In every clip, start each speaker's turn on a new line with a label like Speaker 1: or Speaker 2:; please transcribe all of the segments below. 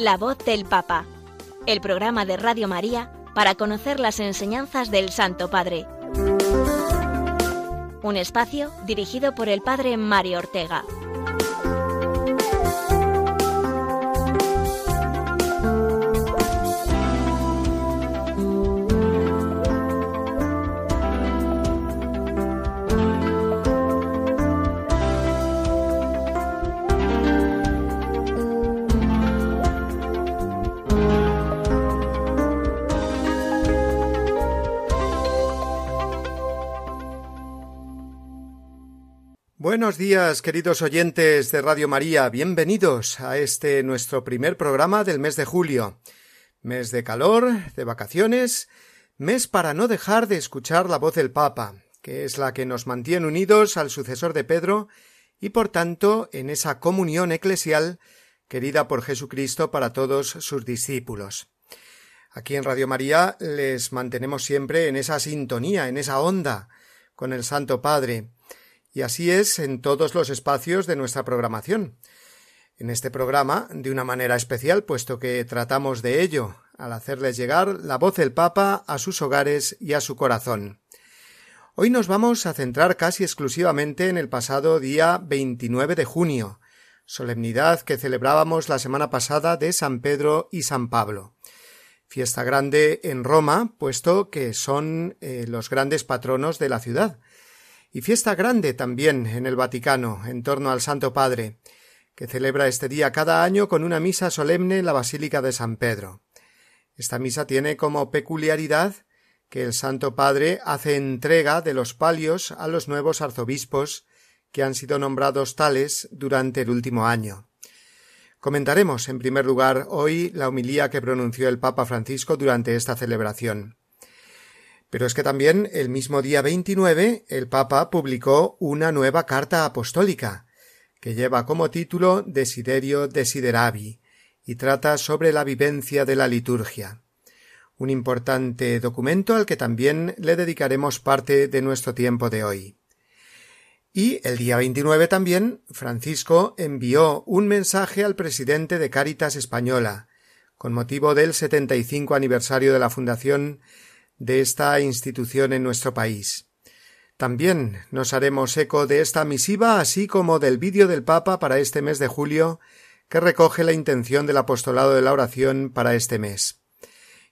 Speaker 1: La voz del Papa, el programa de Radio María para conocer las enseñanzas del Santo Padre. Un espacio dirigido por el Padre Mario Ortega.
Speaker 2: Buenos días, queridos oyentes de Radio María. Bienvenidos a este nuestro primer programa del mes de julio. Mes de calor, de vacaciones, mes para no dejar de escuchar la voz del Papa, que es la que nos mantiene unidos al sucesor de Pedro y por tanto en esa comunión eclesial querida por Jesucristo para todos sus discípulos. Aquí en Radio María les mantenemos siempre en esa sintonía, en esa onda con el Santo Padre, y así es en todos los espacios de nuestra programación. En este programa, de una manera especial, puesto que tratamos de ello, al hacerles llegar la voz del Papa a sus hogares y a su corazón. Hoy nos vamos a centrar casi exclusivamente en el pasado día 29 de junio, solemnidad que celebrábamos la semana pasada de San Pedro y San Pablo. Fiesta grande en Roma, puesto que son eh, los grandes patronos de la ciudad, y fiesta grande también en el Vaticano, en torno al Santo Padre, que celebra este día cada año con una misa solemne en la Basílica de San Pedro. Esta misa tiene como peculiaridad que el Santo Padre hace entrega de los palios a los nuevos arzobispos que han sido nombrados tales durante el último año. Comentaremos, en primer lugar, hoy la homilía que pronunció el Papa Francisco durante esta celebración. Pero es que también el mismo día 29 el Papa publicó una nueva carta apostólica, que lleva como título Desiderio Desideravi, y trata sobre la vivencia de la liturgia. Un importante documento al que también le dedicaremos parte de nuestro tiempo de hoy. Y el día 29 también Francisco envió un mensaje al presidente de Cáritas Española, con motivo del 75 aniversario de la fundación de esta institución en nuestro país. También nos haremos eco de esta misiva, así como del vídeo del Papa para este mes de julio, que recoge la intención del apostolado de la oración para este mes.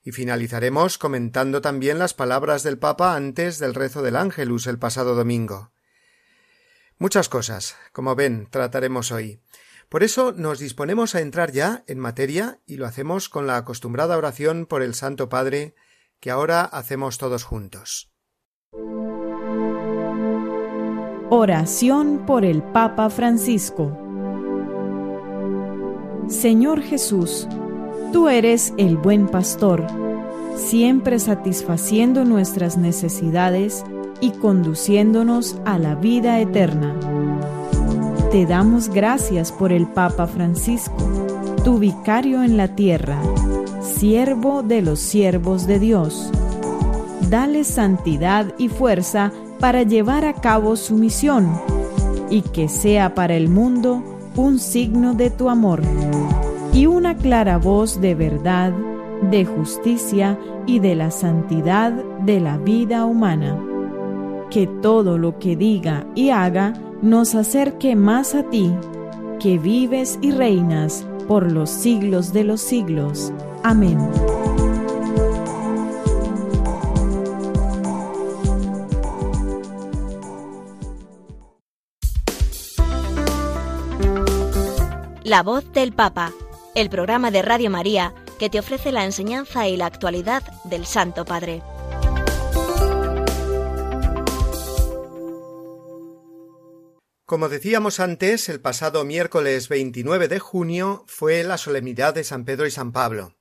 Speaker 2: Y finalizaremos comentando también las palabras del Papa antes del rezo del Ángelus el pasado domingo. Muchas cosas, como ven, trataremos hoy. Por eso nos disponemos a entrar ya en materia y lo hacemos con la acostumbrada oración por el Santo Padre que ahora hacemos todos juntos.
Speaker 3: Oración por el Papa Francisco Señor Jesús, tú eres el buen pastor, siempre satisfaciendo nuestras necesidades y conduciéndonos a la vida eterna. Te damos gracias por el Papa Francisco, tu vicario en la tierra siervo de los siervos de Dios. Dale santidad y fuerza para llevar a cabo su misión y que sea para el mundo un signo de tu amor y una clara voz de verdad, de justicia y de la santidad de la vida humana. Que todo lo que diga y haga nos acerque más a ti, que vives y reinas por los siglos de los siglos. Amén.
Speaker 1: La voz del Papa, el programa de Radio María que te ofrece la enseñanza y la actualidad del Santo Padre.
Speaker 2: Como decíamos antes, el pasado miércoles 29 de junio fue la solemnidad de San Pedro y San Pablo.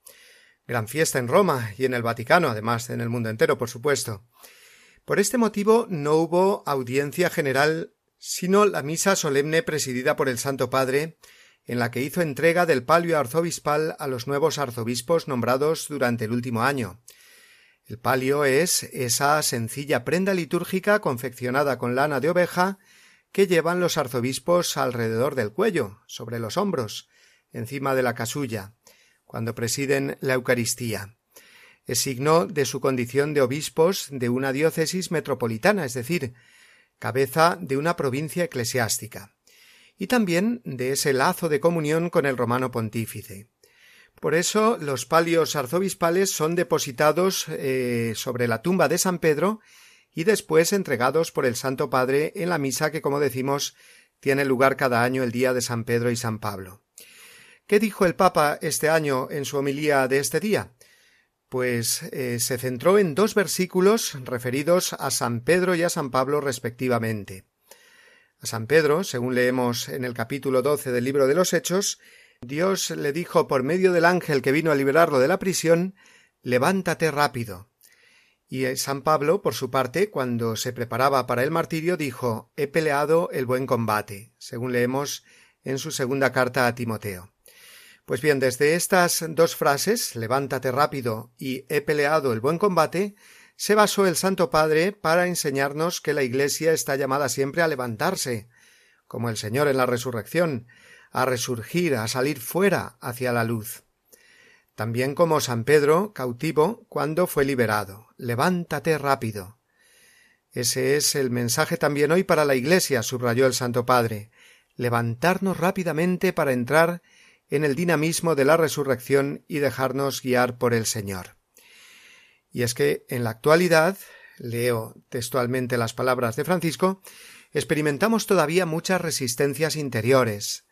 Speaker 2: Gran fiesta en Roma y en el Vaticano, además en el mundo entero, por supuesto. Por este motivo no hubo audiencia general, sino la misa solemne presidida por el Santo Padre, en la que hizo entrega del palio arzobispal a los nuevos arzobispos nombrados durante el último año. El palio es esa sencilla prenda litúrgica confeccionada con lana de oveja que llevan los arzobispos alrededor del cuello, sobre los hombros, encima de la casulla, cuando presiden la Eucaristía. Es signo de su condición de obispos de una diócesis metropolitana, es decir, cabeza de una provincia eclesiástica, y también de ese lazo de comunión con el romano pontífice. Por eso los palios arzobispales son depositados eh, sobre la tumba de San Pedro y después entregados por el Santo Padre en la misa que, como decimos, tiene lugar cada año el día de San Pedro y San Pablo. ¿Qué dijo el Papa este año en su homilía de este día? Pues eh, se centró en dos versículos referidos a San Pedro y a San Pablo respectivamente. A San Pedro, según leemos en el capítulo doce del libro de los Hechos, Dios le dijo por medio del ángel que vino a liberarlo de la prisión Levántate rápido. Y San Pablo, por su parte, cuando se preparaba para el martirio, dijo He peleado el buen combate, según leemos en su segunda carta a Timoteo. Pues bien, desde estas dos frases, levántate rápido y he peleado el buen combate, se basó el Santo Padre para enseñarnos que la Iglesia está llamada siempre a levantarse, como el Señor en la resurrección, a resurgir, a salir fuera hacia la luz también como San Pedro, cautivo, cuando fue liberado. Levántate rápido. Ese es el mensaje también hoy para la Iglesia, subrayó el Santo Padre. Levantarnos rápidamente para entrar en el dinamismo de la resurrección y dejarnos guiar por el Señor. Y es que en la actualidad, leo textualmente las palabras de Francisco, experimentamos todavía muchas resistencias interiores,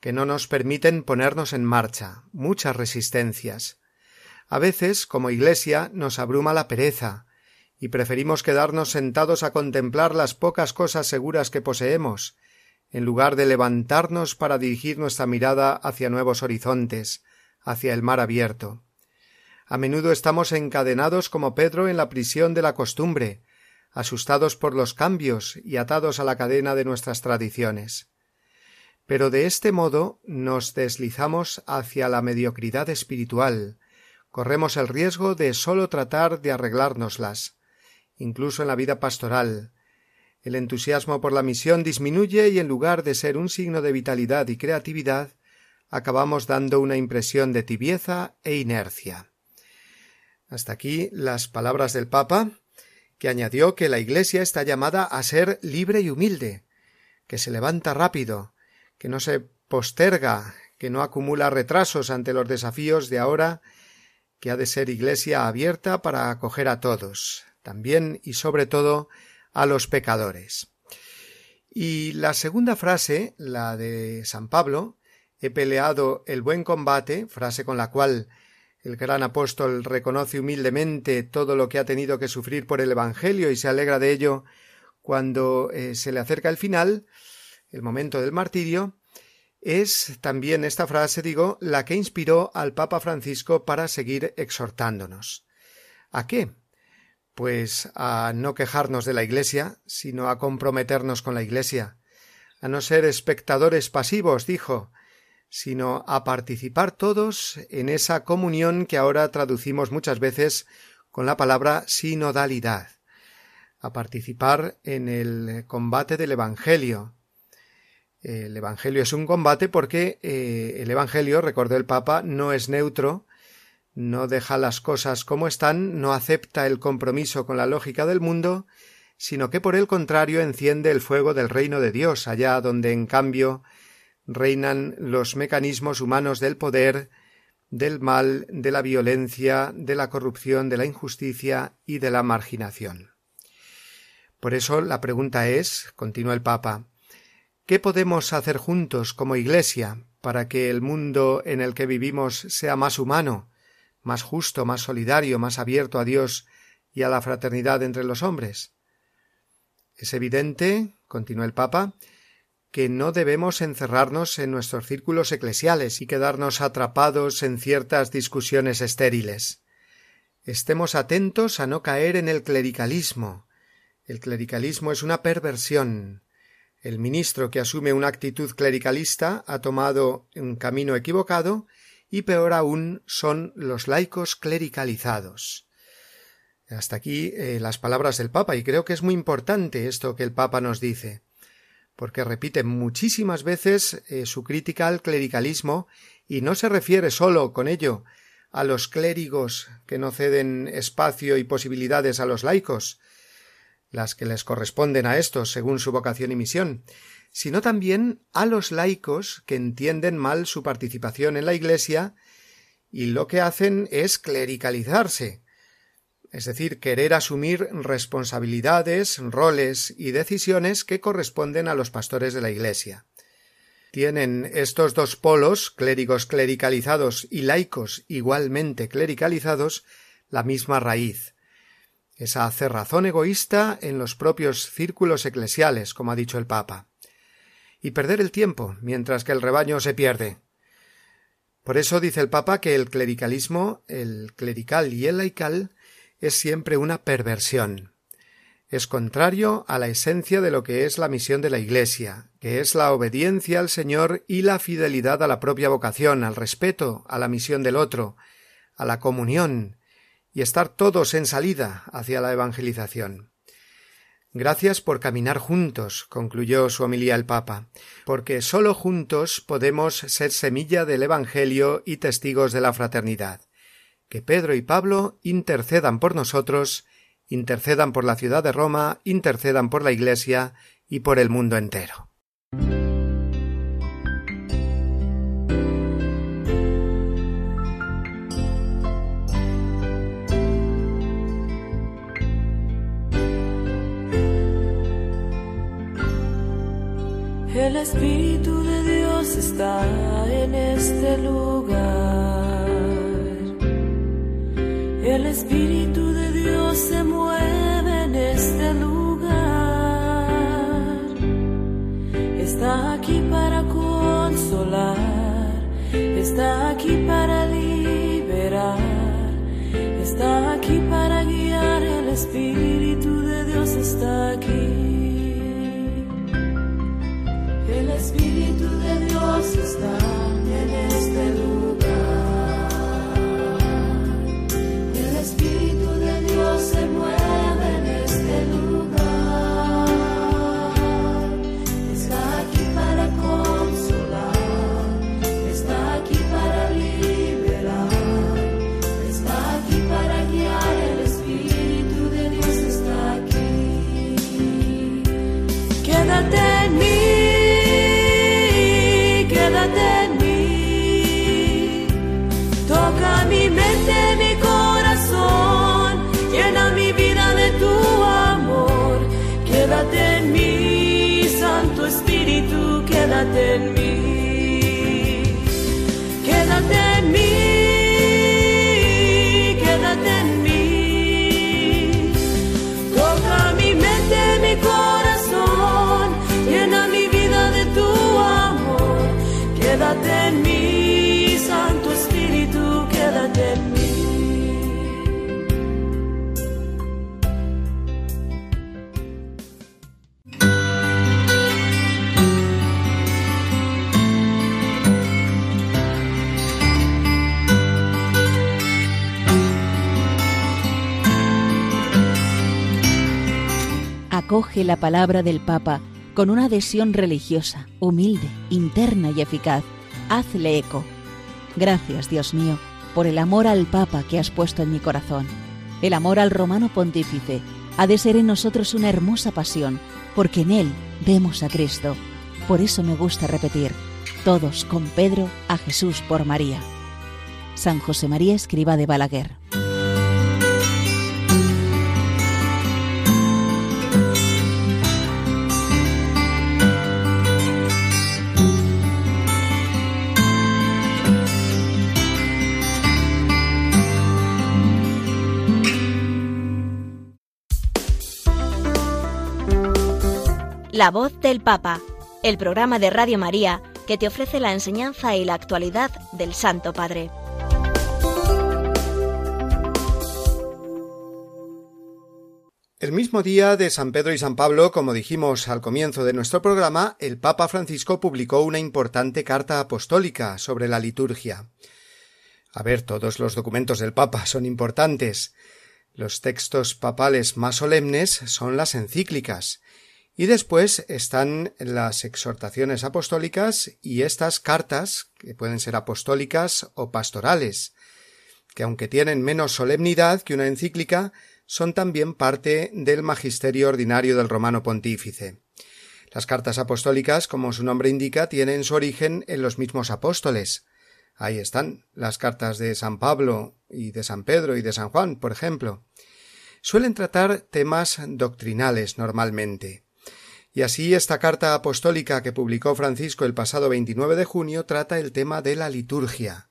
Speaker 2: que no nos permiten ponernos en marcha, muchas resistencias. A veces, como Iglesia, nos abruma la pereza, y preferimos quedarnos sentados a contemplar las pocas cosas seguras que poseemos, en lugar de levantarnos para dirigir nuestra mirada hacia nuevos horizontes, hacia el mar abierto. A menudo estamos encadenados como Pedro en la prisión de la costumbre, asustados por los cambios y atados a la cadena de nuestras tradiciones pero de este modo nos deslizamos hacia la mediocridad espiritual, corremos el riesgo de sólo tratar de arreglárnoslas, incluso en la vida pastoral. El entusiasmo por la misión disminuye y en lugar de ser un signo de vitalidad y creatividad, acabamos dando una impresión de tibieza e inercia. Hasta aquí las palabras del Papa, que añadió que la Iglesia está llamada a ser libre y humilde, que se levanta rápido, que no se posterga, que no acumula retrasos ante los desafíos de ahora, que ha de ser Iglesia abierta para acoger a todos, también y sobre todo a los pecadores. Y la segunda frase, la de San Pablo, he peleado el buen combate, frase con la cual el gran apóstol reconoce humildemente todo lo que ha tenido que sufrir por el Evangelio y se alegra de ello cuando eh, se le acerca el final, el momento del martirio, es también esta frase, digo, la que inspiró al Papa Francisco para seguir exhortándonos. ¿A qué? Pues a no quejarnos de la Iglesia, sino a comprometernos con la Iglesia, a no ser espectadores pasivos, dijo, sino a participar todos en esa comunión que ahora traducimos muchas veces con la palabra sinodalidad, a participar en el combate del Evangelio, el Evangelio es un combate porque eh, el Evangelio, recordó el Papa, no es neutro, no deja las cosas como están, no acepta el compromiso con la lógica del mundo, sino que por el contrario enciende el fuego del reino de Dios, allá donde en cambio reinan los mecanismos humanos del poder, del mal, de la violencia, de la corrupción, de la injusticia y de la marginación. Por eso la pregunta es, continúa el Papa, ¿Qué podemos hacer juntos como Iglesia para que el mundo en el que vivimos sea más humano, más justo, más solidario, más abierto a Dios y a la fraternidad entre los hombres? Es evidente, continuó el Papa, que no debemos encerrarnos en nuestros círculos eclesiales y quedarnos atrapados en ciertas discusiones estériles. Estemos atentos a no caer en el clericalismo. El clericalismo es una perversión, el ministro que asume una actitud clericalista ha tomado un camino equivocado y peor aún son los laicos clericalizados. Hasta aquí eh, las palabras del Papa y creo que es muy importante esto que el Papa nos dice, porque repite muchísimas veces eh, su crítica al clericalismo y no se refiere sólo con ello a los clérigos que no ceden espacio y posibilidades a los laicos, las que les corresponden a estos según su vocación y misión, sino también a los laicos que entienden mal su participación en la Iglesia y lo que hacen es clericalizarse, es decir, querer asumir responsabilidades, roles y decisiones que corresponden a los pastores de la Iglesia. Tienen estos dos polos, clérigos clericalizados y laicos igualmente clericalizados, la misma raíz, esa cerrazón egoísta en los propios círculos eclesiales, como ha dicho el Papa, y perder el tiempo mientras que el rebaño se pierde. Por eso dice el Papa que el clericalismo, el clerical y el laical, es siempre una perversión. Es contrario a la esencia de lo que es la misión de la Iglesia, que es la obediencia al Señor y la fidelidad a la propia vocación, al respeto, a la misión del otro, a la comunión, y estar todos en salida hacia la evangelización. Gracias por caminar juntos, concluyó su homilía el Papa, porque sólo juntos podemos ser semilla del Evangelio y testigos de la fraternidad que Pedro y Pablo intercedan por nosotros, intercedan por la ciudad de Roma, intercedan por la Iglesia y por el mundo entero.
Speaker 4: Está en este lugar. El Espíritu de Dios se mueve en este lugar. Está aquí para consolar, está aquí para liberar, está aquí para guiar. El Espíritu de Dios en mí, quédate en mí, quédate en mí, toca mi mente, mi corazón, llena mi vida de tu amor, quédate en mí, Santo Espíritu, quédate en mí.
Speaker 1: Acoge la palabra del Papa con una adhesión religiosa, humilde, interna y eficaz. Hazle eco. Gracias, Dios mío, por el amor al Papa que has puesto en mi corazón. El amor al romano pontífice ha de ser en nosotros una hermosa pasión, porque en él vemos a Cristo. Por eso me gusta repetir, todos con Pedro, a Jesús por María. San José María Escriba de Balaguer.
Speaker 5: La voz del Papa, el programa de Radio María que te ofrece la enseñanza y la actualidad del Santo Padre.
Speaker 2: El mismo día de San Pedro y San Pablo, como dijimos al comienzo de nuestro programa, el Papa Francisco publicó una importante carta apostólica sobre la liturgia. A ver, todos los documentos del Papa son importantes. Los textos papales más solemnes son las encíclicas, Y después están las exhortaciones apostólicas y estas cartas, que pueden ser apostólicas o pastorales, que aunque tienen menos solemnidad que una encíclica, son también parte del magisterio ordinario del romano pontífice. Las cartas apostólicas, como su nombre indica, tienen su origen en los mismos apóstoles. Ahí están las cartas de San Pablo y de San Pedro y de San Juan, por ejemplo. Suelen tratar temas doctrinales normalmente. Y así esta carta apostólica que publicó Francisco el pasado 29 de junio trata el tema de la liturgia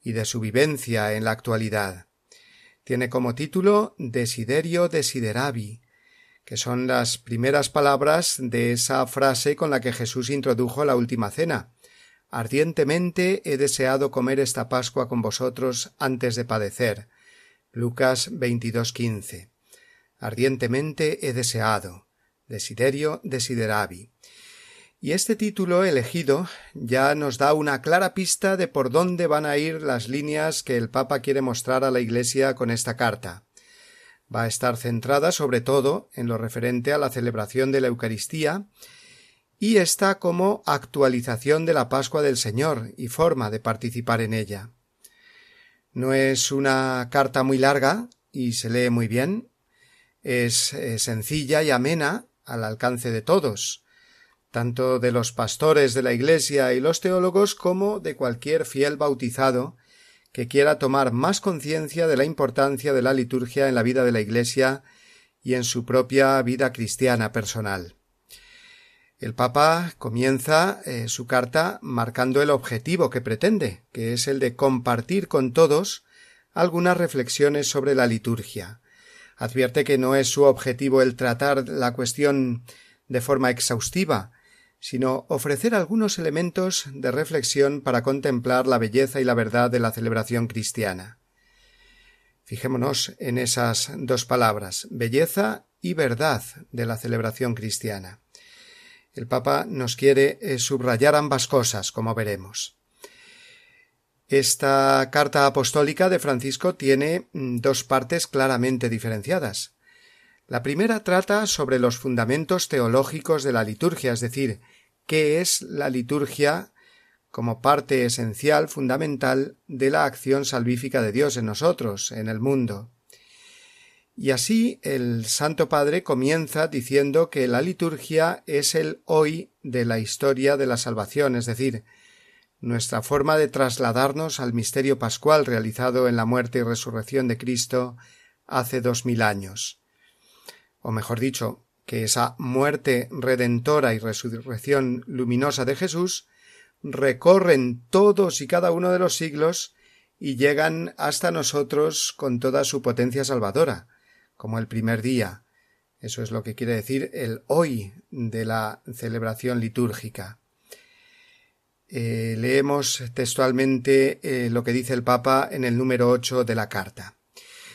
Speaker 2: y de su vivencia en la actualidad. Tiene como título Desiderio desideravi, que son las primeras palabras de esa frase con la que Jesús introdujo la última cena. Ardientemente he deseado comer esta Pascua con vosotros antes de padecer. Lucas 22:15. Ardientemente he deseado. Desiderio desideravi. Y este título elegido ya nos da una clara pista de por dónde van a ir las líneas que el Papa quiere mostrar a la Iglesia con esta carta. Va a estar centrada sobre todo en lo referente a la celebración de la Eucaristía y está como actualización de la Pascua del Señor y forma de participar en ella. No es una carta muy larga y se lee muy bien, es eh, sencilla y amena al alcance de todos, tanto de los pastores de la Iglesia y los teólogos como de cualquier fiel bautizado que quiera tomar más conciencia de la importancia de la liturgia en la vida de la Iglesia y en su propia vida cristiana personal. El Papa comienza eh, su carta marcando el objetivo que pretende, que es el de compartir con todos algunas reflexiones sobre la liturgia. Advierte que no es su objetivo el tratar la cuestión de forma exhaustiva, sino ofrecer algunos elementos de reflexión para contemplar la belleza y la verdad de la celebración cristiana. Fijémonos en esas dos palabras, belleza y verdad de la celebración cristiana. El Papa nos quiere eh, subrayar ambas cosas, como veremos. Esta carta apostólica de Francisco tiene mm, dos partes claramente diferenciadas. La primera trata sobre los fundamentos teológicos de la liturgia, es decir, qué es la liturgia como parte esencial, fundamental de la acción salvífica de Dios en nosotros, en el mundo. Y así el Santo Padre comienza diciendo que la liturgia es el hoy de la historia de la salvación, es decir, nuestra forma de trasladarnos al misterio pascual realizado en la muerte y resurrección de Cristo hace dos mil años. O mejor dicho, que esa muerte redentora y resurrección luminosa de Jesús recorren todos y cada uno de los siglos y llegan hasta nosotros con toda su potencia salvadora, como el primer día. Eso es lo que quiere decir el hoy de la celebración litúrgica. Eh, leemos textualmente eh, lo que dice el Papa en el número ocho de la carta.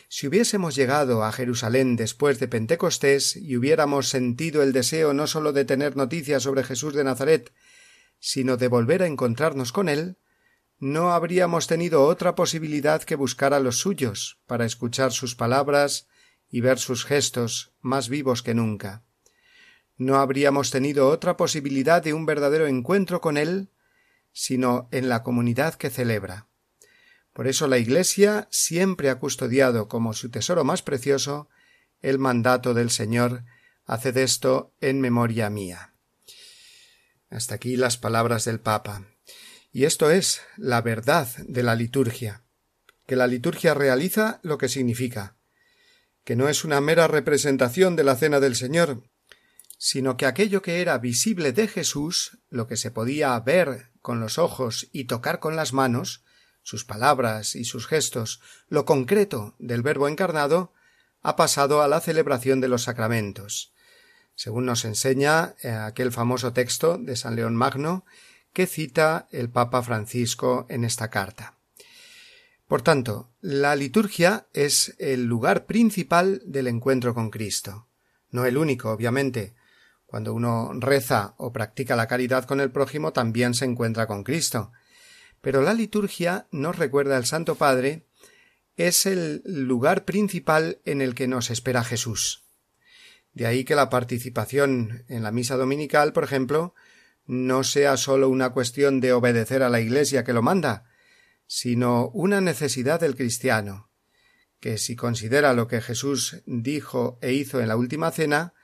Speaker 2: Si hubiésemos llegado a Jerusalén después de Pentecostés y hubiéramos sentido el deseo no sólo de tener noticias sobre Jesús de Nazaret, sino de volver a encontrarnos con él, no habríamos tenido otra posibilidad que buscar a los suyos, para escuchar sus palabras y ver sus gestos más vivos que nunca. No habríamos tenido otra posibilidad de un verdadero encuentro con él, sino en la comunidad que celebra. Por eso la Iglesia siempre ha custodiado como su tesoro más precioso el mandato del Señor Haced esto en memoria mía. Hasta aquí las palabras del Papa. Y esto es la verdad de la liturgia, que la liturgia realiza lo que significa, que no es una mera representación de la cena del Señor, sino que aquello que era visible de Jesús, lo que se podía ver con los ojos y tocar con las manos, sus palabras y sus gestos, lo concreto del Verbo encarnado, ha pasado a la celebración de los sacramentos, según nos enseña eh, aquel famoso texto de San León Magno que cita el Papa Francisco en esta carta. Por tanto, la liturgia es el lugar principal del encuentro con Cristo. No el único, obviamente. Cuando uno reza o practica la caridad con el prójimo también se encuentra con Cristo, pero la liturgia, nos recuerda el Santo Padre, es el lugar principal en el que nos espera Jesús. De ahí que la participación en la misa dominical, por ejemplo, no sea sólo una cuestión de obedecer a la Iglesia que lo manda, sino una necesidad del cristiano, que si considera lo que Jesús dijo e hizo en la última cena,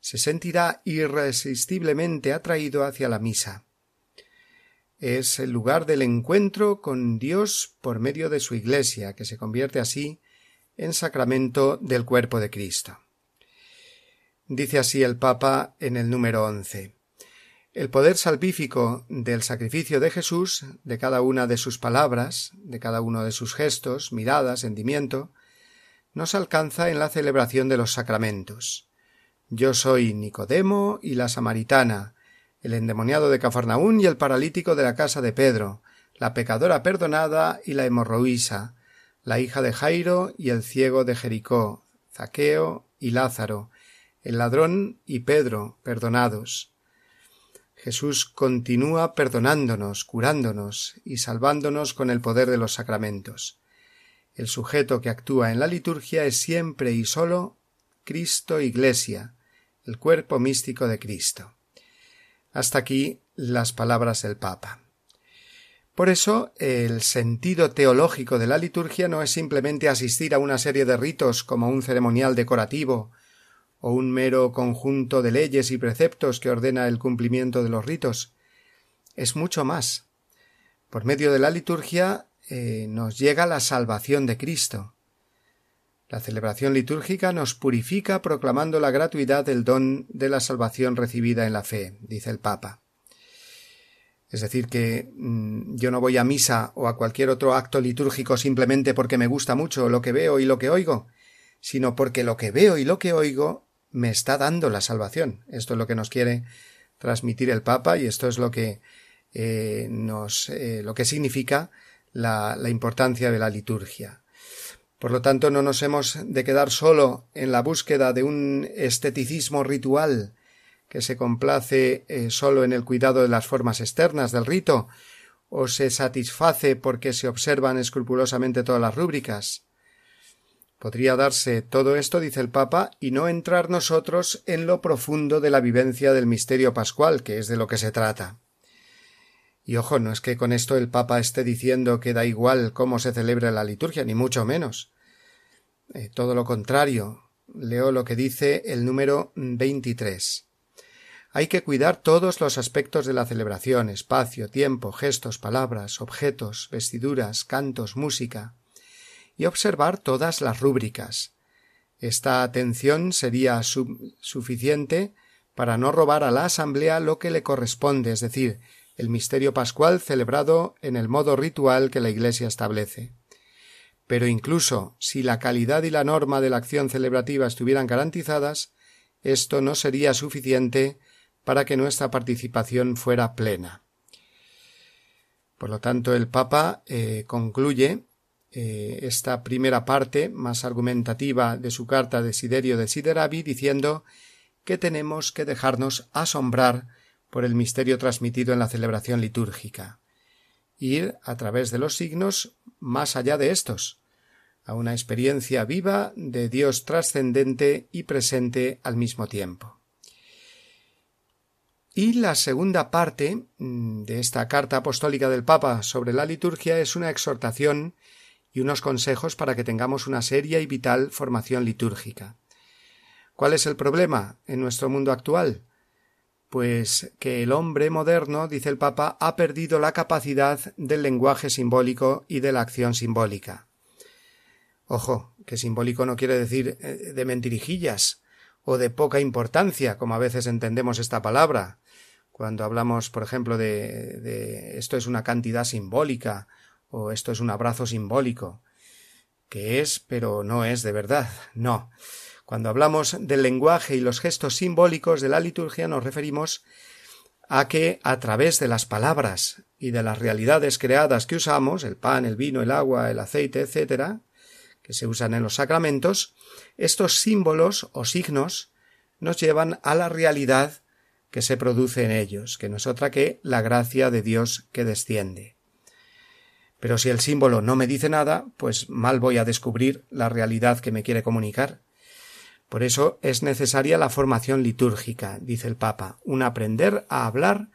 Speaker 2: se sentirá irresistiblemente atraído hacia la misa. Es el lugar del encuentro con Dios por medio de su Iglesia, que se convierte así en sacramento del cuerpo de Cristo. Dice así el Papa en el número once. El poder salvífico del sacrificio de Jesús, de cada una de sus palabras, de cada uno de sus gestos, miradas, sentimiento, nos alcanza en la celebración de los sacramentos. Yo soy Nicodemo y la samaritana, el endemoniado de Cafarnaún y el paralítico de la casa de Pedro, la pecadora perdonada y la hemorroísa, la hija de Jairo y el ciego de Jericó, Zaqueo y Lázaro, el ladrón y Pedro, perdonados. Jesús continúa perdonándonos, curándonos y salvándonos con el poder de los sacramentos. El sujeto que actúa en la liturgia es siempre y sólo Cristo Iglesia, el cuerpo místico de Cristo. Hasta aquí las palabras del Papa. Por eso, el sentido teológico de la liturgia no es simplemente asistir a una serie de ritos como un ceremonial decorativo o un mero conjunto de leyes y preceptos que ordena el cumplimiento de los ritos. Es mucho más. Por medio de la liturgia eh, nos llega la salvación de Cristo. La celebración litúrgica nos purifica proclamando la gratuidad del don de la salvación recibida en la fe, dice el Papa. Es decir, que mm, yo no voy a misa o a cualquier otro acto litúrgico simplemente porque me gusta mucho lo que veo y lo que oigo, sino porque lo que veo y lo que oigo me está dando la salvación. Esto es lo que nos quiere transmitir el Papa y esto es lo que eh, nos eh, lo que significa la importancia de la liturgia. Por lo tanto, no nos hemos de quedar solo en la búsqueda de un esteticismo ritual que se complace eh, solo en el cuidado de las formas externas del rito, o se satisface porque se observan escrupulosamente todas las rúbricas. Podría darse todo esto, dice el Papa, y no entrar nosotros en lo profundo de la vivencia del misterio pascual, que es de lo que se trata. Y ojo, no es que con esto el Papa esté diciendo que da igual cómo se celebra la liturgia, ni mucho menos. Eh, todo lo contrario. Leo lo que dice el número 23. Hay que cuidar todos los aspectos de la celebración, espacio, tiempo, gestos, palabras, objetos, vestiduras, cantos, música, y observar todas las rúbricas. Esta atención sería suficiente para no robar a la asamblea lo que le corresponde, es decir, el misterio pascual celebrado en el modo ritual que la Iglesia establece. Pero incluso si la calidad y la norma de la acción celebrativa estuvieran garantizadas, esto no sería suficiente para que nuestra participación fuera plena. Por lo tanto, el Papa eh, concluye eh, esta primera parte más argumentativa de su carta de Siderio de Siderabi diciendo que tenemos que dejarnos asombrar por el misterio transmitido en la celebración litúrgica, ir a través de los signos más allá de estos, a una experiencia viva de Dios trascendente y presente al mismo tiempo. Y la segunda parte mm, de esta carta apostólica del Papa sobre la liturgia es una exhortación y unos consejos para que tengamos una seria y vital formación litúrgica. ¿Cuál es el problema en nuestro mundo actual? Pues que el hombre moderno, dice el Papa, ha perdido la capacidad del lenguaje simbólico y de la acción simbólica. Ojo, que simbólico no quiere decir eh, de mentirijillas o de poca importancia, como a veces entendemos esta palabra, cuando hablamos, por ejemplo, de, de esto es una cantidad simbólica o esto es un abrazo simbólico, que es, pero no es de verdad, no. Cuando hablamos del lenguaje y los gestos simbólicos de la liturgia nos referimos a que a través de las palabras y de las realidades creadas que usamos, el pan, el vino, el agua, el aceite, etcétera, que se usan en los sacramentos, estos símbolos o signos nos llevan a la realidad que se produce en ellos, que no es otra que la gracia de Dios que desciende. Pero si el símbolo no me dice nada, pues mal voy a descubrir la realidad que me quiere comunicar. Por eso es necesaria la formación litúrgica, dice el Papa, un aprender a hablar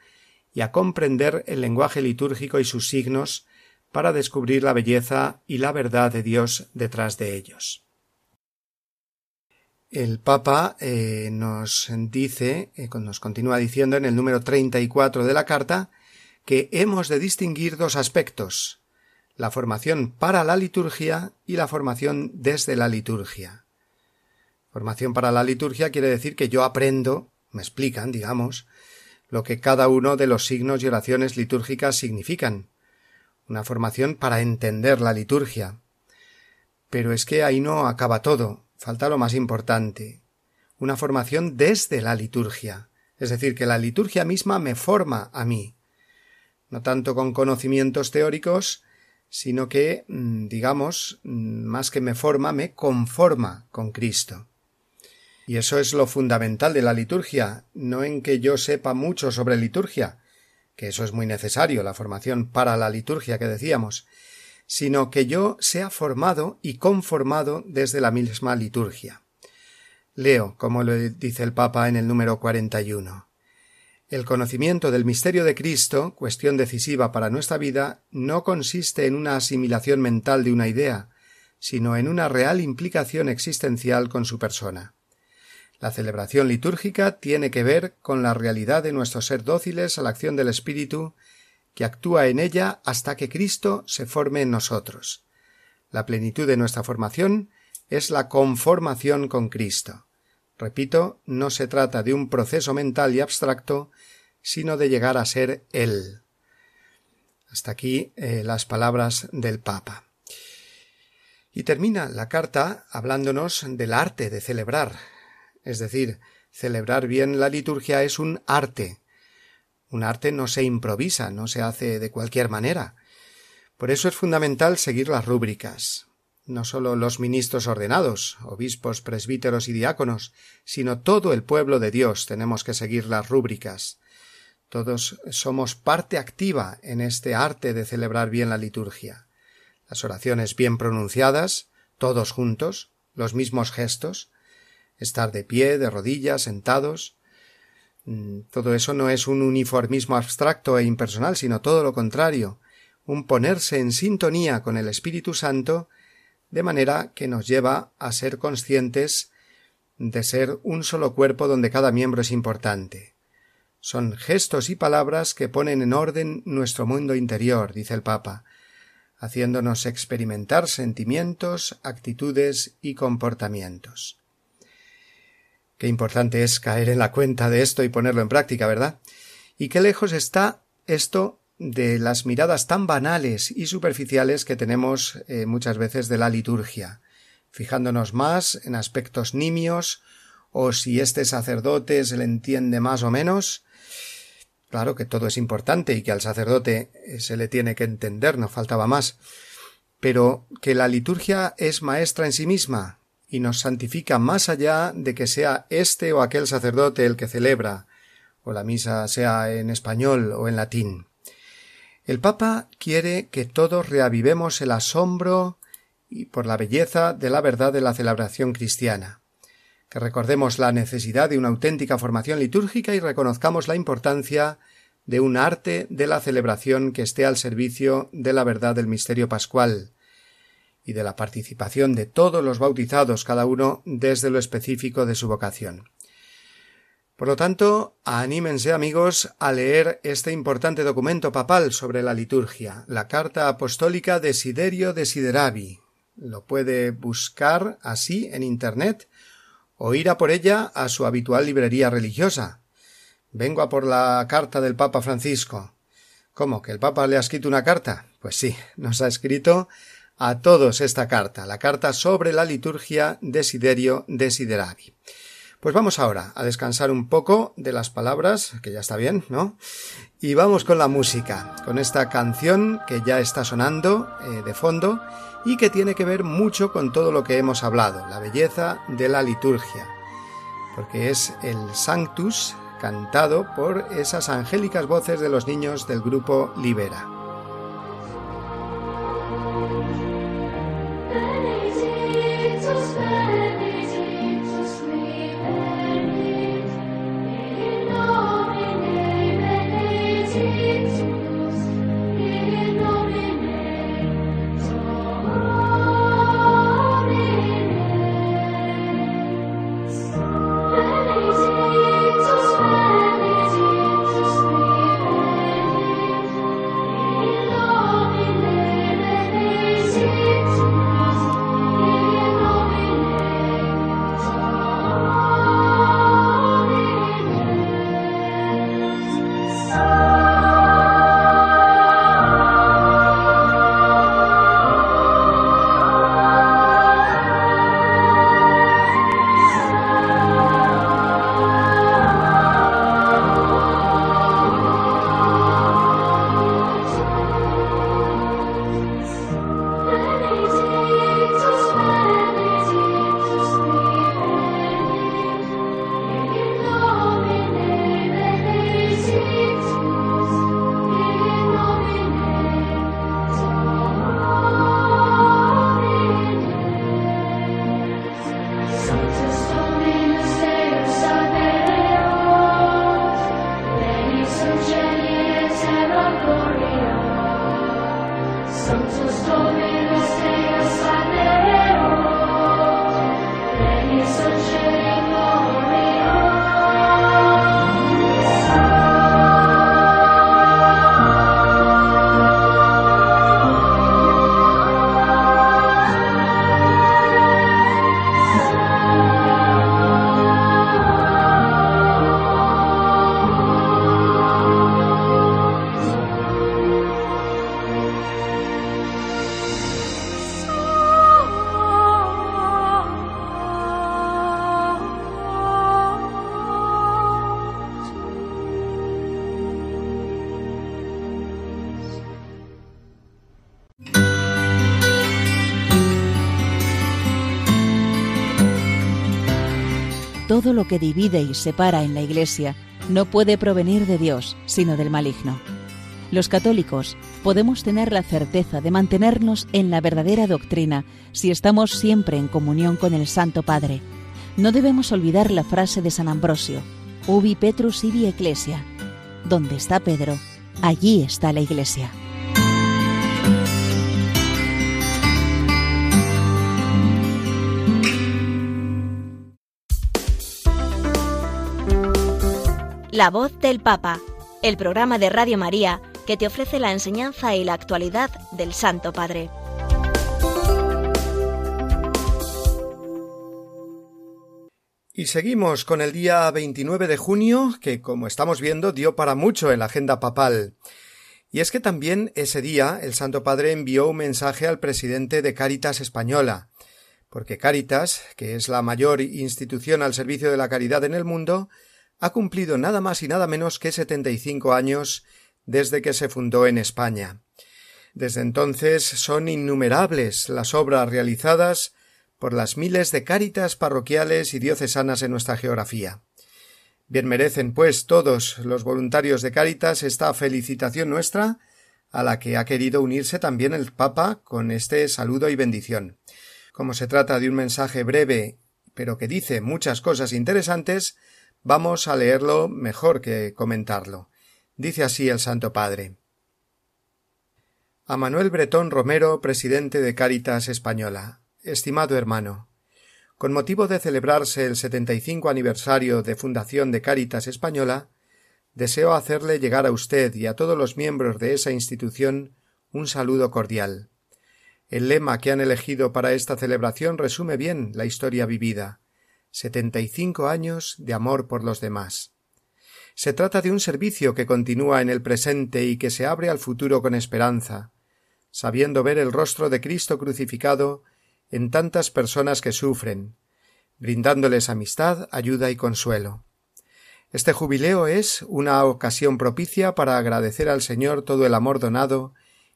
Speaker 2: y a comprender el lenguaje litúrgico y sus signos para descubrir la belleza y la verdad de Dios detrás de ellos. El Papa eh, nos dice, eh, nos continúa diciendo en el número 34 de la carta, que hemos de distinguir dos aspectos, la formación para la liturgia y la formación desde la liturgia. Formación para la liturgia quiere decir que yo aprendo, me explican, digamos, lo que cada uno de los signos y oraciones litúrgicas significan. Una formación para entender la liturgia. Pero es que ahí no acaba todo, falta lo más importante. Una formación desde la liturgia. Es decir, que la liturgia misma me forma a mí. No tanto con conocimientos teóricos, sino que, mm, digamos, mm, más que me forma, me conforma con Cristo. Y eso es lo fundamental de la liturgia, no en que yo sepa mucho sobre liturgia, que eso es muy necesario, la formación para la liturgia que decíamos, sino que yo sea formado y conformado desde la misma liturgia. Leo, como lo dice el Papa en el número 41. El conocimiento del misterio de Cristo, cuestión decisiva para nuestra vida, no consiste en una asimilación mental de una idea, sino en una real implicación existencial con su persona. La celebración litúrgica tiene que ver con la realidad de nuestro ser dóciles a la acción del Espíritu que actúa en ella hasta que Cristo se forme en nosotros. La plenitud de nuestra formación es la conformación con Cristo. Repito, no se trata de un proceso mental y abstracto, sino de llegar a ser Él. Hasta aquí eh, las palabras del Papa. Y termina la carta hablándonos del arte de celebrar, es decir, celebrar bien la liturgia es un arte. Un arte no se improvisa, no se hace de cualquier manera. Por eso es fundamental seguir las rúbricas. No sólo los ministros ordenados, obispos, presbíteros y diáconos, sino todo el pueblo de Dios tenemos que seguir las rúbricas. Todos somos parte activa en este arte de celebrar bien la liturgia. Las oraciones bien pronunciadas, todos juntos, los mismos gestos, estar de pie, de rodillas, sentados. Mm, todo eso no es un uniformismo abstracto e impersonal, sino todo lo contrario, un ponerse en sintonía con el Espíritu Santo, de manera que nos lleva a ser conscientes de ser un solo cuerpo donde cada miembro es importante. Son gestos y palabras que ponen en orden nuestro mundo interior, dice el Papa, haciéndonos experimentar sentimientos, actitudes y comportamientos. Qué importante es caer en la cuenta de esto y ponerlo en práctica, ¿verdad? Y qué lejos está esto de las miradas tan banales y superficiales que tenemos eh, muchas veces de la liturgia, fijándonos más en aspectos nimios o si este sacerdote se le entiende más o menos. Claro que todo es importante y que al sacerdote eh, se le tiene que entender, no faltaba más. Pero que la liturgia es maestra en sí misma, y nos santifica más allá de que sea este o aquel sacerdote el que celebra, o la misa sea en español o en latín. El Papa quiere que todos reavivemos el asombro y por la belleza de la verdad de la celebración cristiana, que recordemos la necesidad de una auténtica formación litúrgica y reconozcamos la importancia de un arte de la celebración que esté al servicio de la verdad del misterio pascual, y de la participación de todos los bautizados, cada uno desde lo específico de su vocación. Por lo tanto, anímense amigos a leer este importante documento papal sobre la liturgia, la Carta Apostólica de Siderio Desideravi. Lo puede buscar así en Internet o ir a por ella a su habitual librería religiosa. Vengo a por la carta del Papa Francisco. ¿Cómo? ¿Que el Papa le ha escrito una carta? Pues sí, nos ha escrito a todos esta carta, la carta sobre la liturgia Desiderio Desideravi. Pues vamos ahora a descansar un poco de las palabras, que ya está bien, ¿no? Y vamos con la música, con esta canción que ya está sonando eh, de fondo y que tiene que ver mucho con todo lo que hemos hablado, la belleza de la liturgia, porque es el Sanctus cantado por esas angélicas voces de los niños del grupo Libera.
Speaker 6: sunshine.
Speaker 1: Todo lo que divide y separa en la Iglesia no puede provenir de Dios, sino del maligno. Los católicos podemos tener la certeza de mantenernos en la verdadera doctrina si estamos siempre en comunión con el Santo Padre. No debemos olvidar la frase de San Ambrosio, Ubi Petrus ibi Ecclesia. Donde está Pedro, allí está la Iglesia.
Speaker 5: La voz del Papa, el programa de Radio María que te ofrece la enseñanza y la actualidad del Santo Padre.
Speaker 2: Y seguimos con el día 29 de junio, que como estamos viendo dio para mucho en la agenda papal. Y es que también ese día el Santo Padre envió un mensaje al presidente de Cáritas Española, porque Cáritas, que es la mayor institución al servicio de la caridad en el mundo, ha cumplido nada más y nada menos que setenta y cinco años desde que se fundó en España. Desde entonces son innumerables las obras realizadas por las miles de cáritas parroquiales y diocesanas en nuestra geografía. Bien merecen, pues, todos los voluntarios de Cáritas esta felicitación nuestra, a la que ha querido unirse también el Papa con este saludo y bendición. Como se trata de un mensaje breve, pero que dice muchas cosas interesantes, Vamos a leerlo mejor que comentarlo. Dice así el Santo Padre. A Manuel Bretón Romero, presidente de Cáritas Española. Estimado hermano, con motivo de celebrarse el 75 aniversario de fundación de Cáritas Española, deseo hacerle llegar a usted y a todos los miembros de esa institución un saludo cordial. El lema que han elegido para esta celebración resume bien la historia vivida setenta y cinco años de amor por los demás. Se trata de un servicio que continúa en el presente y que se abre al futuro con esperanza, sabiendo ver el rostro de Cristo crucificado en tantas personas que sufren, brindándoles amistad, ayuda y consuelo. Este jubileo es una ocasión propicia para agradecer al Señor todo el amor donado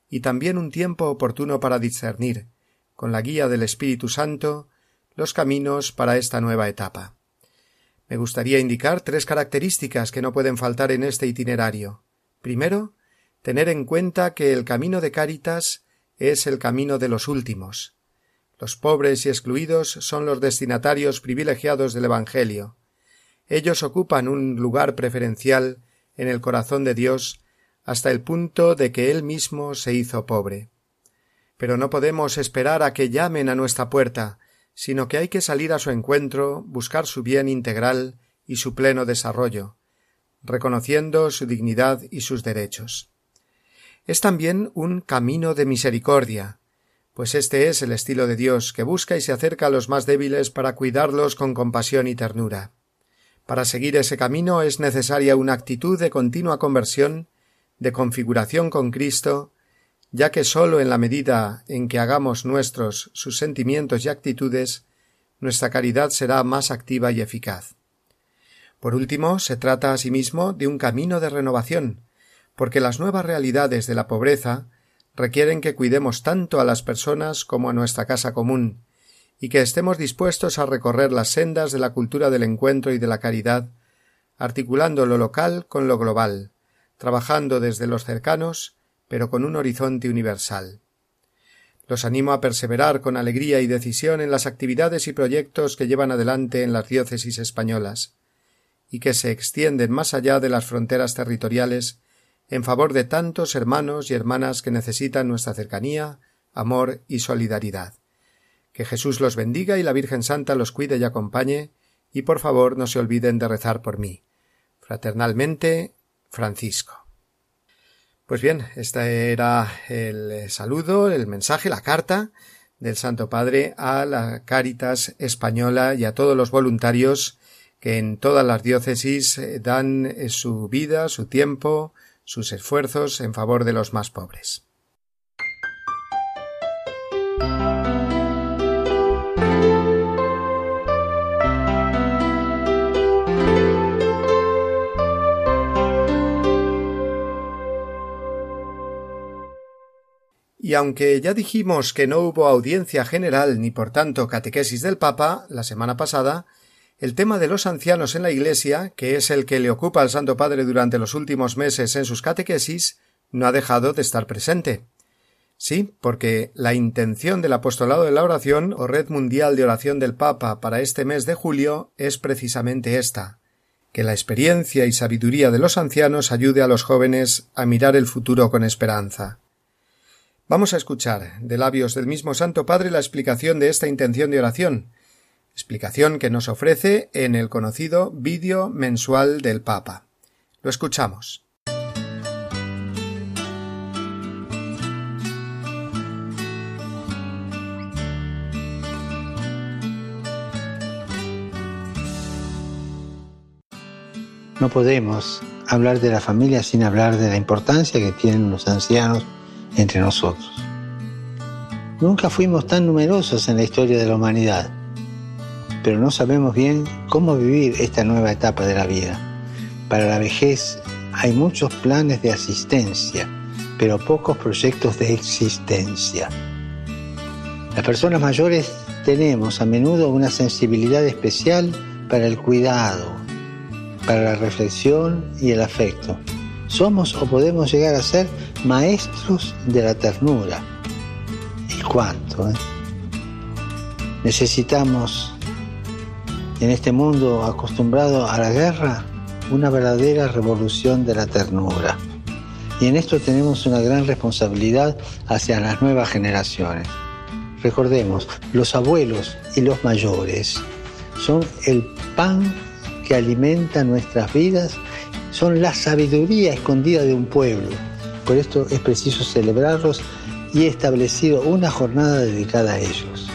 Speaker 2: y también un tiempo oportuno para discernir, con la guía del Espíritu Santo, los caminos para esta nueva etapa. Me gustaría indicar tres características que no pueden faltar en este itinerario. Primero, tener en cuenta que el camino de Cáritas es el camino de los últimos. Los pobres y excluidos son los destinatarios privilegiados del Evangelio. Ellos ocupan un lugar preferencial en el corazón de Dios hasta el punto de que Él mismo se hizo pobre. Pero no podemos esperar a que llamen a nuestra puerta, sino que hay que salir a su encuentro, buscar su bien integral y su pleno desarrollo, reconociendo su dignidad y sus derechos. Es también un camino de misericordia, pues este es el estilo de Dios que busca y se acerca a los más débiles para cuidarlos con compasión y ternura. Para seguir ese camino es necesaria una actitud de continua conversión, de configuración con Cristo, ya que sólo en la medida en que hagamos nuestros sus sentimientos y actitudes, nuestra caridad será más activa y eficaz. Por último, se trata asimismo de un camino de renovación, porque las nuevas realidades de la pobreza requieren que cuidemos tanto a las personas como a nuestra casa común, y que estemos dispuestos a recorrer las sendas de la cultura del encuentro y de la caridad, articulando lo local con lo global, trabajando desde los cercanos pero con un horizonte universal. Los animo a perseverar con alegría y decisión en las actividades y proyectos que llevan adelante en las diócesis españolas, y que se extienden más allá de las fronteras territoriales en favor de tantos hermanos y hermanas que necesitan nuestra cercanía, amor y solidaridad. Que Jesús los bendiga y la Virgen Santa los cuide y acompañe, y por favor no se olviden de rezar por mí. Fraternalmente, Francisco. Pues bien, este era el saludo, el mensaje, la carta del Santo Padre a la Cáritas española y a todos los voluntarios que en todas las diócesis eh, dan eh, su vida, su tiempo, sus esfuerzos en favor de los más pobres. Y aunque ya dijimos que no hubo audiencia general ni por tanto catequesis del Papa la semana pasada, el tema de los ancianos en la Iglesia, que es el que le ocupa al Santo Padre durante los últimos meses en sus catequesis, no ha dejado de estar presente. Sí, porque la intención del apostolado de la oración o red mundial de oración del Papa para este mes de julio es precisamente esta que la experiencia y sabiduría de los ancianos ayude a los jóvenes a mirar el futuro con esperanza. Vamos a escuchar de labios del mismo Santo Padre la explicación de esta intención de oración, explicación que nos ofrece en el conocido vídeo mensual del Papa. Lo escuchamos.
Speaker 6: No podemos hablar de la familia sin hablar de la importancia que tienen los ancianos entre nosotros. Nunca fuimos tan numerosos en la historia de la humanidad, pero no sabemos bien cómo vivir esta nueva etapa de la vida. Para la vejez hay muchos planes de asistencia, pero pocos proyectos de existencia. Las personas mayores tenemos a menudo una sensibilidad especial para el cuidado, para la reflexión y el afecto. Somos o podemos llegar a ser maestros de la ternura. ¿Y cuánto? Eh? Necesitamos, en este mundo acostumbrado a la guerra, una verdadera revolución de la ternura. Y en esto tenemos una gran responsabilidad hacia las nuevas generaciones. Recordemos, los abuelos y los mayores son el pan que alimenta nuestras vidas, son la sabiduría escondida de un pueblo por esto es preciso celebrarlos y he establecido una jornada dedicada a ellos.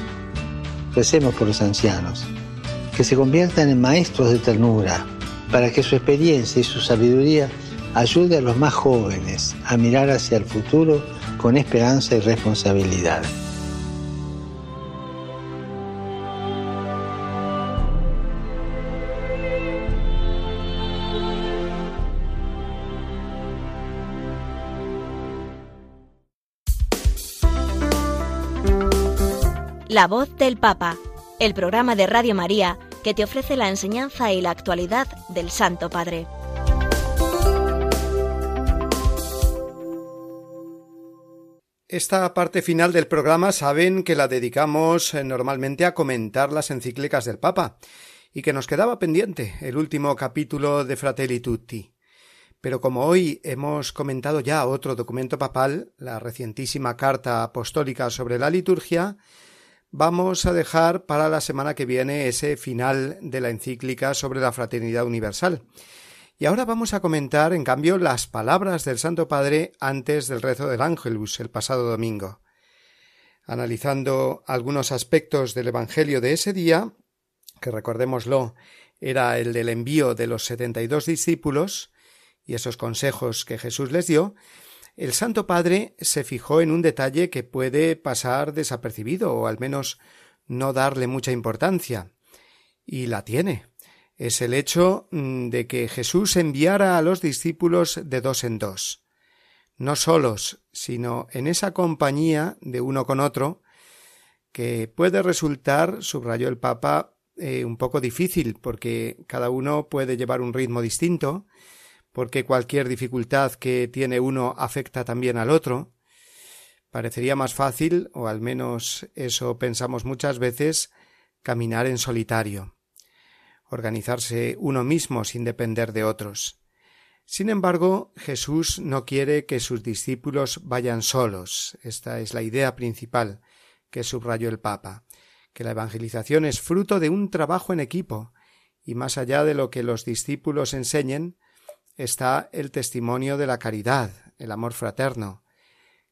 Speaker 6: Recemos por los ancianos, que se conviertan en maestros de ternura, para que su experiencia y su sabiduría ayude a los más jóvenes a mirar hacia el futuro con esperanza y responsabilidad.
Speaker 5: La voz del Papa, el programa de Radio María que te ofrece la enseñanza y la actualidad del Santo Padre.
Speaker 2: Esta parte final del programa saben que la dedicamos eh, normalmente a comentar las encíclicas del Papa y que nos quedaba pendiente el último capítulo de Fratelli Tutti. Pero como hoy hemos comentado ya otro documento papal, la recientísima carta apostólica sobre la liturgia, vamos a dejar para la semana que viene ese final de la encíclica sobre la fraternidad universal. Y ahora vamos a comentar, en cambio, las palabras del Santo Padre antes del rezo del Ángelus el pasado domingo. Analizando algunos aspectos del Evangelio de ese día, que recordémoslo, era el del envío de los setenta y dos discípulos y esos consejos que Jesús les dio, el Santo Padre se fijó en un detalle que puede pasar desapercibido o al menos no darle mucha importancia. Y la tiene. Es el hecho mm, de que Jesús enviara a los discípulos de dos en dos. No solos, sino en esa compañía de uno con otro, que puede resultar, subrayó el Papa, eh, un poco difícil, porque cada uno puede llevar un ritmo distinto, porque cualquier dificultad que tiene uno afecta también al otro, Parecería más fácil, o al menos eso pensamos muchas veces, caminar en solitario, organizarse uno mismo sin depender de otros. Sin embargo, Jesús no quiere que sus discípulos vayan solos. Esta es la idea principal que subrayó el Papa, que la evangelización es fruto de un trabajo en equipo, y más allá de lo que los discípulos enseñen, está el testimonio de la caridad, el amor fraterno,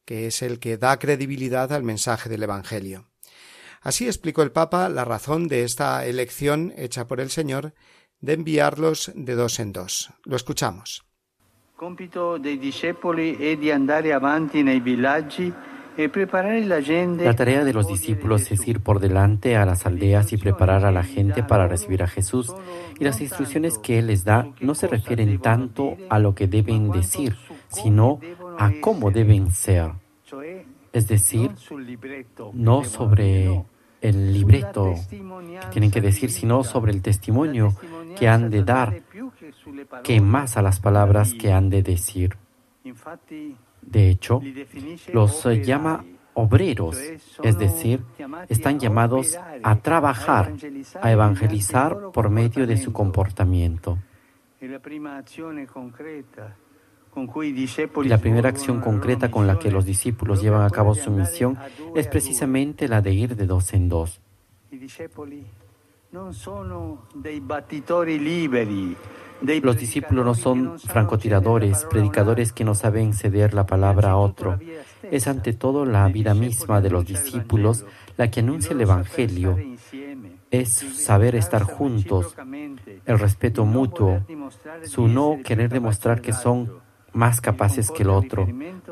Speaker 2: que es el que da credibilidad al mensaje del Evangelio. Así explicó el Papa la razón de esta elección hecha por el Señor de enviarlos de dos en dos. Lo escuchamos.
Speaker 7: La tarea de los discípulos es ir por delante a las aldeas y preparar a la gente para recibir a Jesús. Y las instrucciones que Él les da no se refieren tanto a lo que deben decir, sino a cómo deben ser. Es decir, no sobre el libreto que tienen que decir, sino sobre el testimonio que han de dar, que más a las palabras que han de decir. De hecho, los llama obreros, es decir, están llamados a trabajar, a evangelizar por medio de su comportamiento. Y la primera acción concreta con la que los discípulos llevan a cabo su misión es precisamente la de ir de dos en dos. Los discípulos no son francotiradores, predicadores que no saben ceder la palabra a otro. Es ante todo la vida misma de los discípulos la que anuncia el Evangelio. Es saber estar juntos, el respeto mutuo, su no querer demostrar que son más capaces que el otro,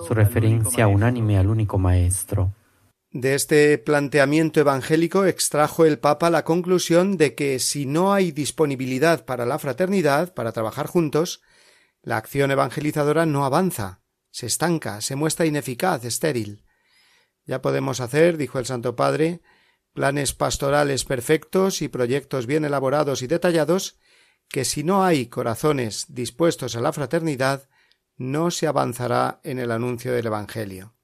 Speaker 7: su referencia unánime al único Maestro.
Speaker 2: De este planteamiento evangélico extrajo el Papa la conclusión de que si no hay disponibilidad para la fraternidad, para trabajar juntos, la acción evangelizadora no avanza, se estanca, se muestra ineficaz, estéril. Ya podemos hacer, dijo el Santo Padre, planes pastorales perfectos y proyectos bien elaborados y detallados, que si no hay corazones dispuestos a la fraternidad, no se avanzará en el anuncio del Evangelio.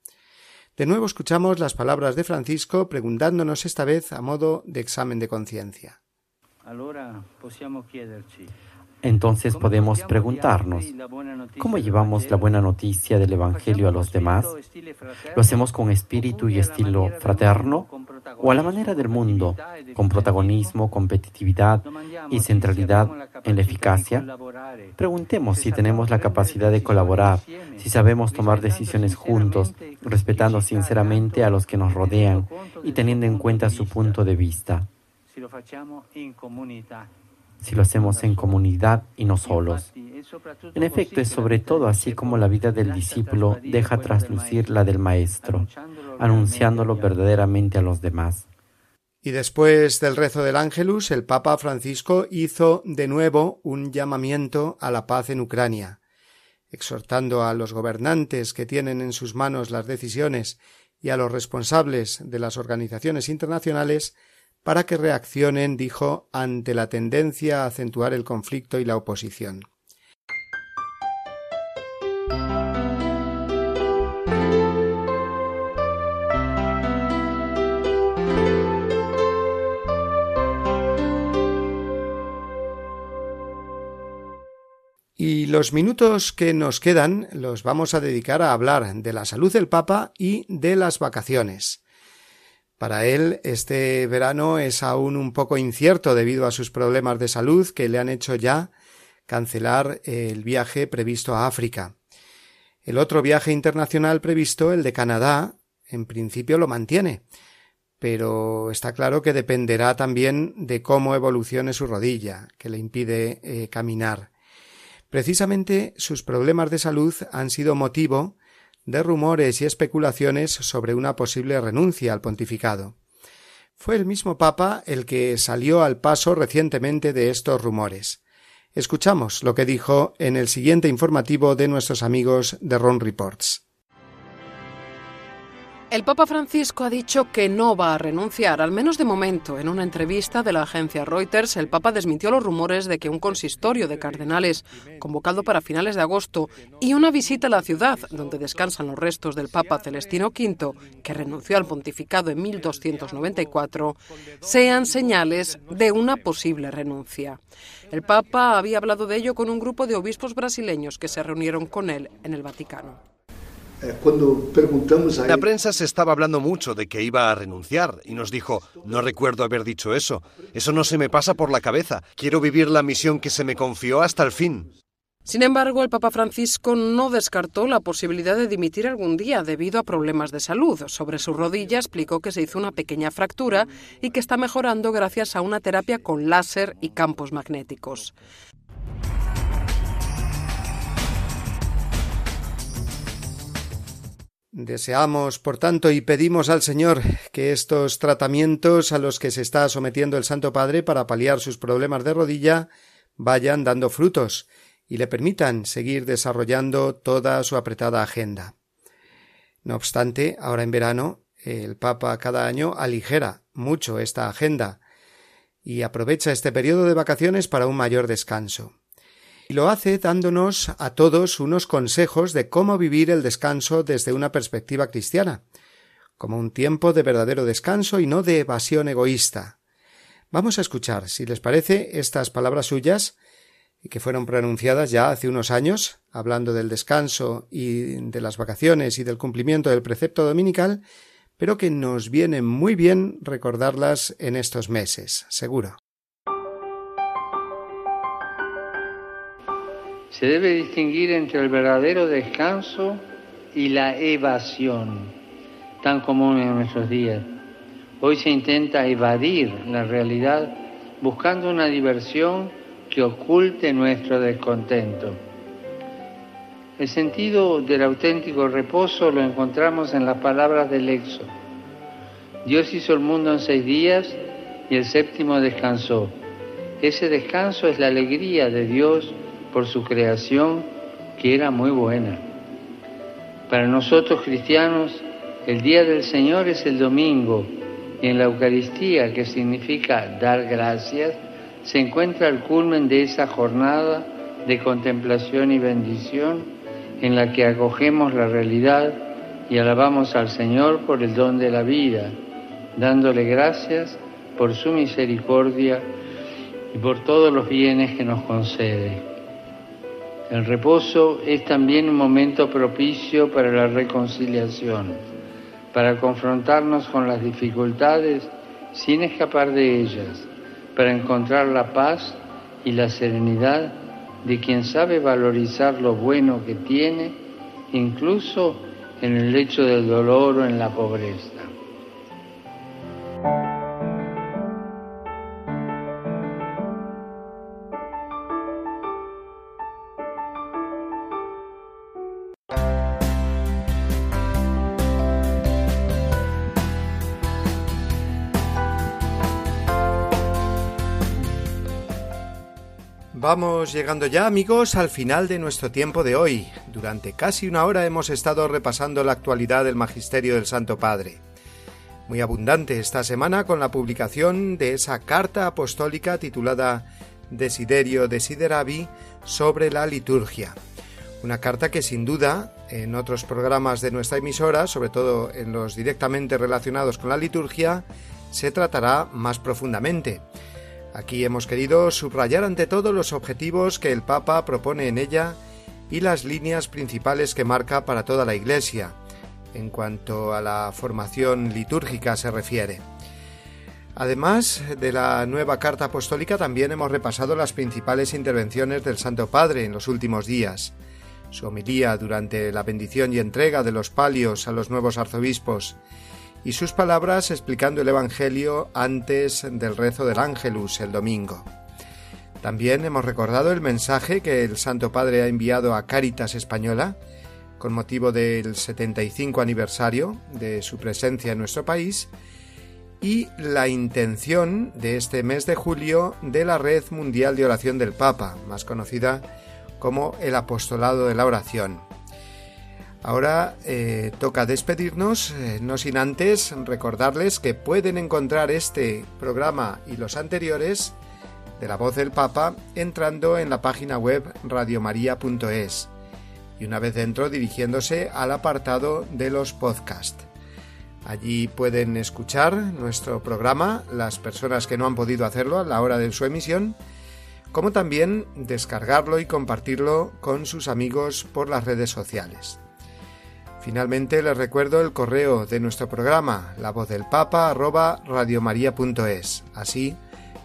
Speaker 2: De nuevo escuchamos las palabras de Francisco preguntándonos esta vez a modo de examen de conciencia.
Speaker 7: Entonces podemos preguntarnos, ¿cómo llevamos la buena noticia del Evangelio a los demás? ¿Lo hacemos con espíritu y estilo fraterno o a la manera del mundo, con protagonismo, competitividad y centralidad en la eficacia? Preguntemos si tenemos la capacidad de colaborar, si sabemos tomar decisiones juntos, respetando sinceramente a los que nos rodean y teniendo en cuenta su punto de vista. Si lo hacemos en comunidad y no solos. En efecto, es sobre todo así como la vida del discípulo deja traslucir la del Maestro, anunciándolo verdaderamente a los demás.
Speaker 2: Y después del rezo del Ángelus, el Papa Francisco hizo de nuevo un llamamiento a la paz en Ucrania, exhortando a los gobernantes que tienen en sus manos las decisiones y a los responsables de las organizaciones internacionales para que reaccionen, dijo, ante la tendencia a acentuar el conflicto y la oposición. Y los minutos que nos quedan los vamos a dedicar a hablar de la salud del Papa y de las vacaciones. Para él, este verano es aún un poco incierto debido a sus problemas de salud que le han hecho ya cancelar el viaje previsto a África. El otro viaje internacional previsto, el de Canadá, en principio lo mantiene, pero está claro que dependerá también de cómo evolucione su rodilla, que le impide eh, caminar. Precisamente sus problemas de salud han sido motivo de rumores y especulaciones sobre una posible renuncia al pontificado. Fue el mismo Papa el que salió al paso recientemente de estos rumores. Escuchamos lo que dijo en el siguiente informativo de nuestros amigos de Ron Reports.
Speaker 8: El Papa Francisco ha dicho que no va a renunciar, al menos de momento. En una entrevista de la agencia Reuters, el Papa desmintió los rumores de que un consistorio de cardenales, convocado para finales de agosto, y una visita a la ciudad, donde descansan los restos del Papa Celestino V, que renunció al pontificado en 1294, sean señales de una posible renuncia. El Papa había hablado de ello con un grupo de obispos brasileños que se reunieron con él en el Vaticano.
Speaker 9: Eh, la prensa se estaba hablando mucho de que iba a renunciar y nos dijo, no recuerdo haber dicho eso, eso no se me pasa por la cabeza, quiero vivir la misión que se me confió hasta el fin.
Speaker 8: Sin embargo, el Papa Francisco no descartó la posibilidad de dimitir algún día debido a problemas de salud. Sobre su rodilla explicó que se hizo una pequeña fractura y que está mejorando gracias a una terapia con láser y campos magnéticos.
Speaker 2: Deseamos, por tanto, y pedimos al Señor que estos tratamientos a los que se está sometiendo el Santo Padre para paliar sus problemas de rodilla vayan dando frutos y le permitan seguir desarrollando toda su apretada agenda. No obstante, ahora en verano, el Papa cada año aligera mucho esta agenda y aprovecha este periodo de vacaciones para un mayor descanso y lo hace dándonos a todos unos consejos de cómo vivir el descanso desde una perspectiva cristiana, como un tiempo de verdadero descanso y no de evasión egoísta. Vamos a escuchar, si les parece, estas palabras suyas, que fueron pronunciadas ya hace unos años, hablando del descanso y de las vacaciones y del cumplimiento del precepto dominical, pero que nos viene muy bien recordarlas en estos meses, seguro.
Speaker 10: Se debe distinguir entre el verdadero descanso y la evasión, tan común en nuestros días. Hoy se intenta evadir la realidad buscando una diversión que oculte nuestro descontento. El sentido del auténtico reposo lo encontramos en las palabras del Éxodo. Dios hizo el mundo en seis días y el séptimo descansó. Ese descanso es la alegría de Dios por su creación que era muy buena. Para nosotros cristianos, el día del Señor es el domingo y en la Eucaristía, que significa dar gracias, se encuentra el culmen de esa jornada de contemplación y bendición en la que acogemos la realidad y alabamos al Señor por el don de la vida, dándole gracias por su misericordia y por todos los bienes que nos concede. El reposo es también un momento propicio para la reconciliación, para confrontarnos con las dificultades sin escapar de ellas, para encontrar la paz y la serenidad de quien sabe valorizar lo bueno que tiene, incluso en el lecho del dolor o en la pobreza.
Speaker 2: Vamos llegando ya amigos al final de nuestro tiempo de hoy. Durante casi una hora hemos estado repasando la actualidad del Magisterio del Santo Padre. Muy abundante esta semana con la publicación de esa carta apostólica titulada Desiderio Desideravi sobre la liturgia. Una carta que sin duda en otros programas de nuestra emisora, sobre todo en los directamente relacionados con la liturgia, se tratará más profundamente Aquí hemos querido subrayar ante todo los objetivos que el Papa propone en ella y las líneas principales que marca para toda la Iglesia, en cuanto a la formación litúrgica se refiere. Además de la nueva carta apostólica, también hemos repasado las principales intervenciones del Santo Padre en los últimos días, su homilía durante la bendición y entrega de los palios a los nuevos arzobispos, y sus palabras explicando el Evangelio antes del rezo del Ángelus el domingo. También hemos recordado el mensaje que el Santo Padre ha enviado a Cáritas Española con motivo del 75 aniversario de su presencia en nuestro país y la intención de este mes de julio de la Red Mundial de Oración del Papa, más conocida como el Apostolado de la Oración. Ahora eh, toca despedirnos, eh, no sin antes recordarles que pueden encontrar este programa y los anteriores de la voz del Papa entrando en la página web radiomaria.es y una vez dentro dirigiéndose al apartado de los podcasts. Allí pueden escuchar nuestro programa las personas que no han podido hacerlo a la hora de su emisión, como también descargarlo y compartirlo con sus amigos por las redes sociales. Finalmente les recuerdo el correo de nuestro programa, la voz del papa arroba radiomaria.es, así,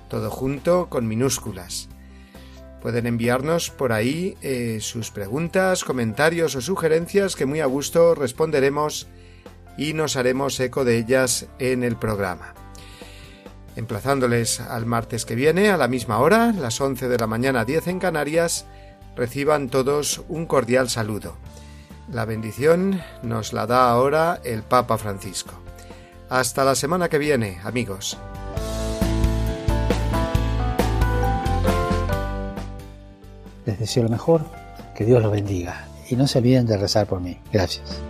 Speaker 2: todo junto con minúsculas. Pueden enviarnos por ahí eh, sus preguntas, comentarios o sugerencias que muy a gusto responderemos y nos haremos eco de ellas en el programa. Emplazándoles al martes que viene a la misma hora, las 11 de la mañana 10 en Canarias, reciban todos un cordial saludo. La bendición nos la da ahora el Papa Francisco. Hasta la semana que viene, amigos.
Speaker 6: Les deseo lo mejor, que Dios los bendiga y no se olviden de rezar por mí. Gracias.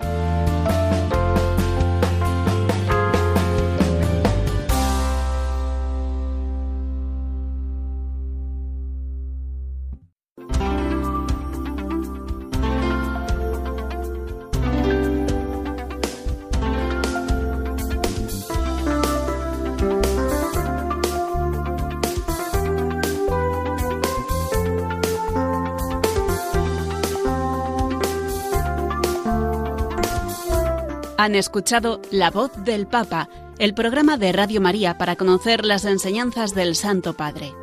Speaker 11: Han escuchado La voz del Papa, el programa de Radio María para conocer las enseñanzas del Santo Padre.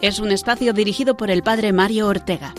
Speaker 11: Es un espacio dirigido por el Padre Mario Ortega.